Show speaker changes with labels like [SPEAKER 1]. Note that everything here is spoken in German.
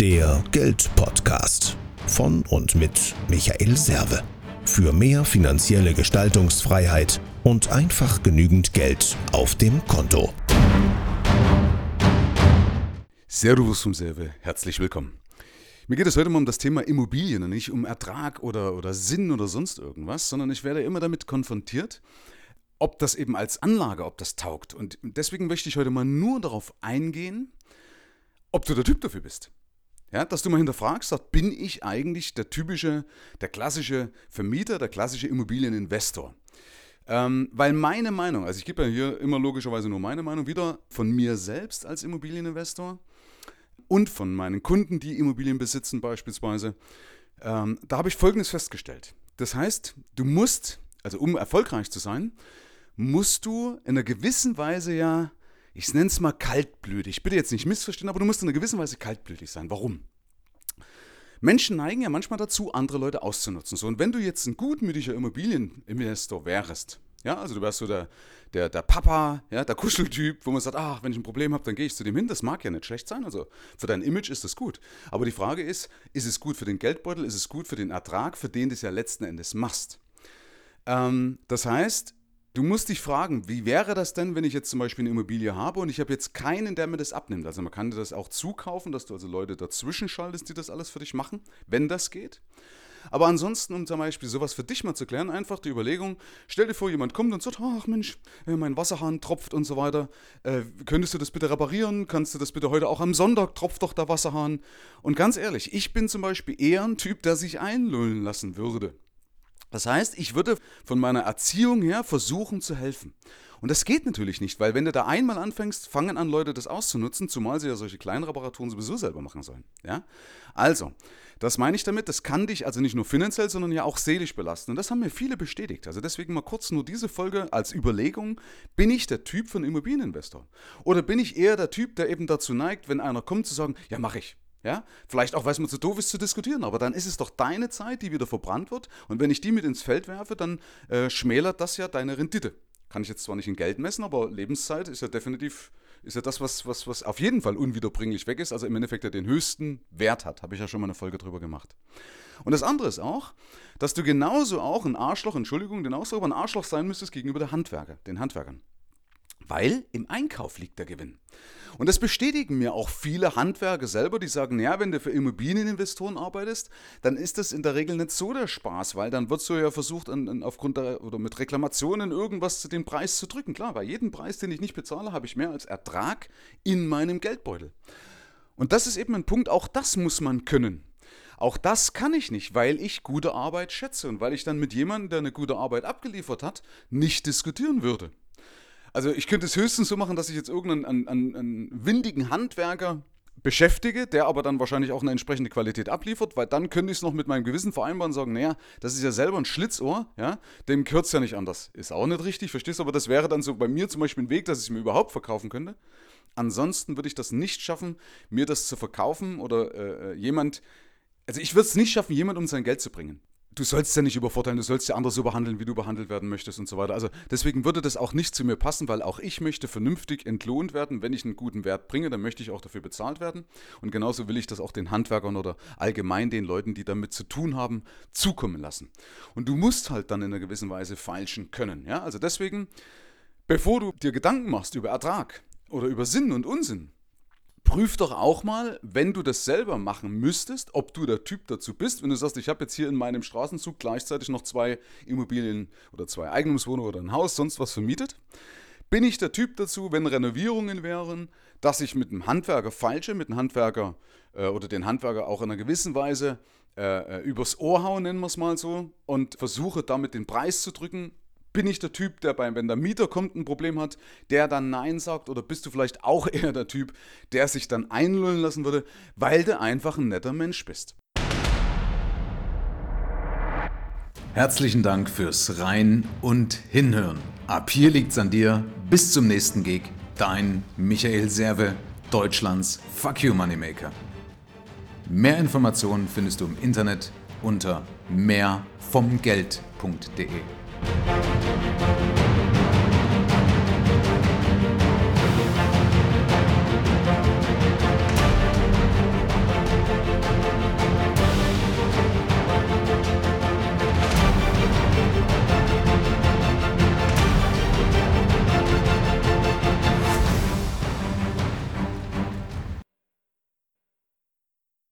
[SPEAKER 1] Der Geldpodcast von und mit Michael Serve. Für mehr finanzielle Gestaltungsfreiheit und einfach genügend Geld auf dem Konto.
[SPEAKER 2] Servus vom Serve, herzlich willkommen. Mir geht es heute mal um das Thema Immobilien und nicht um Ertrag oder, oder Sinn oder sonst irgendwas, sondern ich werde immer damit konfrontiert, ob das eben als Anlage, ob das taugt. Und deswegen möchte ich heute mal nur darauf eingehen, ob du der Typ dafür bist. Ja, dass du mal hinterfragst, sagt, bin ich eigentlich der typische, der klassische Vermieter, der klassische Immobilieninvestor? Ähm, weil meine Meinung, also ich gebe ja hier immer logischerweise nur meine Meinung wieder von mir selbst als Immobilieninvestor und von meinen Kunden, die Immobilien besitzen beispielsweise, ähm, da habe ich Folgendes festgestellt. Das heißt, du musst, also um erfolgreich zu sein, musst du in einer gewissen Weise ja, ich nenne es mal kaltblütig, bitte jetzt nicht missverstehen, aber du musst in einer gewissen Weise kaltblütig sein. Warum? Menschen neigen ja manchmal dazu, andere Leute auszunutzen. So, und wenn du jetzt ein gutmütiger Immobilieninvestor wärst, ja, also du wärst so der, der, der Papa, ja, der Kuscheltyp, wo man sagt, ach, wenn ich ein Problem habe, dann gehe ich zu dem hin. Das mag ja nicht schlecht sein. Also für dein Image ist das gut. Aber die Frage ist, ist es gut für den Geldbeutel, ist es gut für den Ertrag, für den du es ja letzten Endes machst? Ähm, das heißt, Du musst dich fragen, wie wäre das denn, wenn ich jetzt zum Beispiel eine Immobilie habe und ich habe jetzt keinen, der mir das abnimmt. Also man kann dir das auch zukaufen, dass du also Leute dazwischen schaltest, die das alles für dich machen, wenn das geht. Aber ansonsten, um zum Beispiel sowas für dich mal zu klären, einfach die Überlegung, stell dir vor, jemand kommt und sagt, ach Mensch, äh, mein Wasserhahn tropft und so weiter. Äh, könntest du das bitte reparieren? Kannst du das bitte heute auch am Sonntag tropft doch der Wasserhahn? Und ganz ehrlich, ich bin zum Beispiel eher ein Typ, der sich einlullen lassen würde. Das heißt, ich würde von meiner Erziehung her versuchen zu helfen. Und das geht natürlich nicht, weil wenn du da einmal anfängst, fangen an Leute das auszunutzen, zumal sie ja solche kleinen Reparaturen sowieso selber machen sollen. Ja? Also, das meine ich damit, das kann dich also nicht nur finanziell, sondern ja auch seelisch belasten. Und das haben mir viele bestätigt. Also deswegen mal kurz nur diese Folge als Überlegung, bin ich der Typ von Immobilieninvestor? Oder bin ich eher der Typ, der eben dazu neigt, wenn einer kommt, zu sagen, ja, mache ich. Ja? Vielleicht auch, weil es mir zu doof ist zu diskutieren, aber dann ist es doch deine Zeit, die wieder verbrannt wird. Und wenn ich die mit ins Feld werfe, dann äh, schmälert das ja deine Rendite. Kann ich jetzt zwar nicht in Geld messen, aber Lebenszeit ist ja definitiv, ist ja das, was, was, was auf jeden Fall unwiederbringlich weg ist, also im Endeffekt ja den höchsten Wert hat. Habe ich ja schon mal eine Folge drüber gemacht. Und das andere ist auch, dass du genauso auch ein Arschloch, Entschuldigung, den Ausdruck, ein Arschloch sein müsstest gegenüber der Handwerker, den Handwerkern. Weil im Einkauf liegt der Gewinn. Und das bestätigen mir auch viele Handwerker selber, die sagen, ja, wenn du für Immobilieninvestoren arbeitest, dann ist das in der Regel nicht so der Spaß, weil dann wird so ja versucht, an, an, aufgrund der, oder mit Reklamationen irgendwas zu dem Preis zu drücken. Klar, bei jedem Preis, den ich nicht bezahle, habe ich mehr als Ertrag in meinem Geldbeutel. Und das ist eben ein Punkt, auch das muss man können. Auch das kann ich nicht, weil ich gute Arbeit schätze und weil ich dann mit jemandem, der eine gute Arbeit abgeliefert hat, nicht diskutieren würde. Also ich könnte es höchstens so machen, dass ich jetzt irgendeinen einen, einen, windigen Handwerker beschäftige, der aber dann wahrscheinlich auch eine entsprechende Qualität abliefert, weil dann könnte ich es noch mit meinem Gewissen vereinbaren und sagen, naja, das ist ja selber ein Schlitzohr, ja, dem es ja nicht anders. Ist auch nicht richtig, verstehst du? Aber das wäre dann so bei mir zum Beispiel ein Weg, dass ich es mir überhaupt verkaufen könnte. Ansonsten würde ich das nicht schaffen, mir das zu verkaufen oder äh, äh jemand, also ich würde es nicht schaffen, jemand um sein Geld zu bringen du sollst ja nicht übervorteilen, du sollst ja anders so behandeln, wie du behandelt werden möchtest und so weiter. Also deswegen würde das auch nicht zu mir passen, weil auch ich möchte vernünftig entlohnt werden. Wenn ich einen guten Wert bringe, dann möchte ich auch dafür bezahlt werden. Und genauso will ich das auch den Handwerkern oder allgemein den Leuten, die damit zu tun haben, zukommen lassen. Und du musst halt dann in einer gewissen Weise feilschen können. Ja? Also deswegen, bevor du dir Gedanken machst über Ertrag oder über Sinn und Unsinn, prüf doch auch mal, wenn du das selber machen müsstest, ob du der Typ dazu bist. Wenn du sagst, ich habe jetzt hier in meinem Straßenzug gleichzeitig noch zwei Immobilien oder zwei Eigentumswohnungen oder ein Haus, sonst was vermietet. Bin ich der Typ dazu, wenn Renovierungen wären, dass ich mit einem Handwerker falsche, mit einem Handwerker äh, oder den Handwerker auch in einer gewissen Weise äh, äh übers Ohr hauen, nennen wir es mal so, und versuche damit den Preis zu drücken bin ich der Typ, der beim, wenn der Mieter kommt, ein Problem hat, der dann Nein sagt? Oder bist du vielleicht auch eher der Typ, der sich dann einlullen lassen würde, weil du einfach ein netter Mensch bist?
[SPEAKER 1] Herzlichen Dank fürs Rein und Hinhören. Ab hier liegt's an dir. Bis zum nächsten Gig. Dein Michael Serve, Deutschlands Fuck You Moneymaker. Mehr Informationen findest du im Internet unter mehrvomgeld.de. Thank you.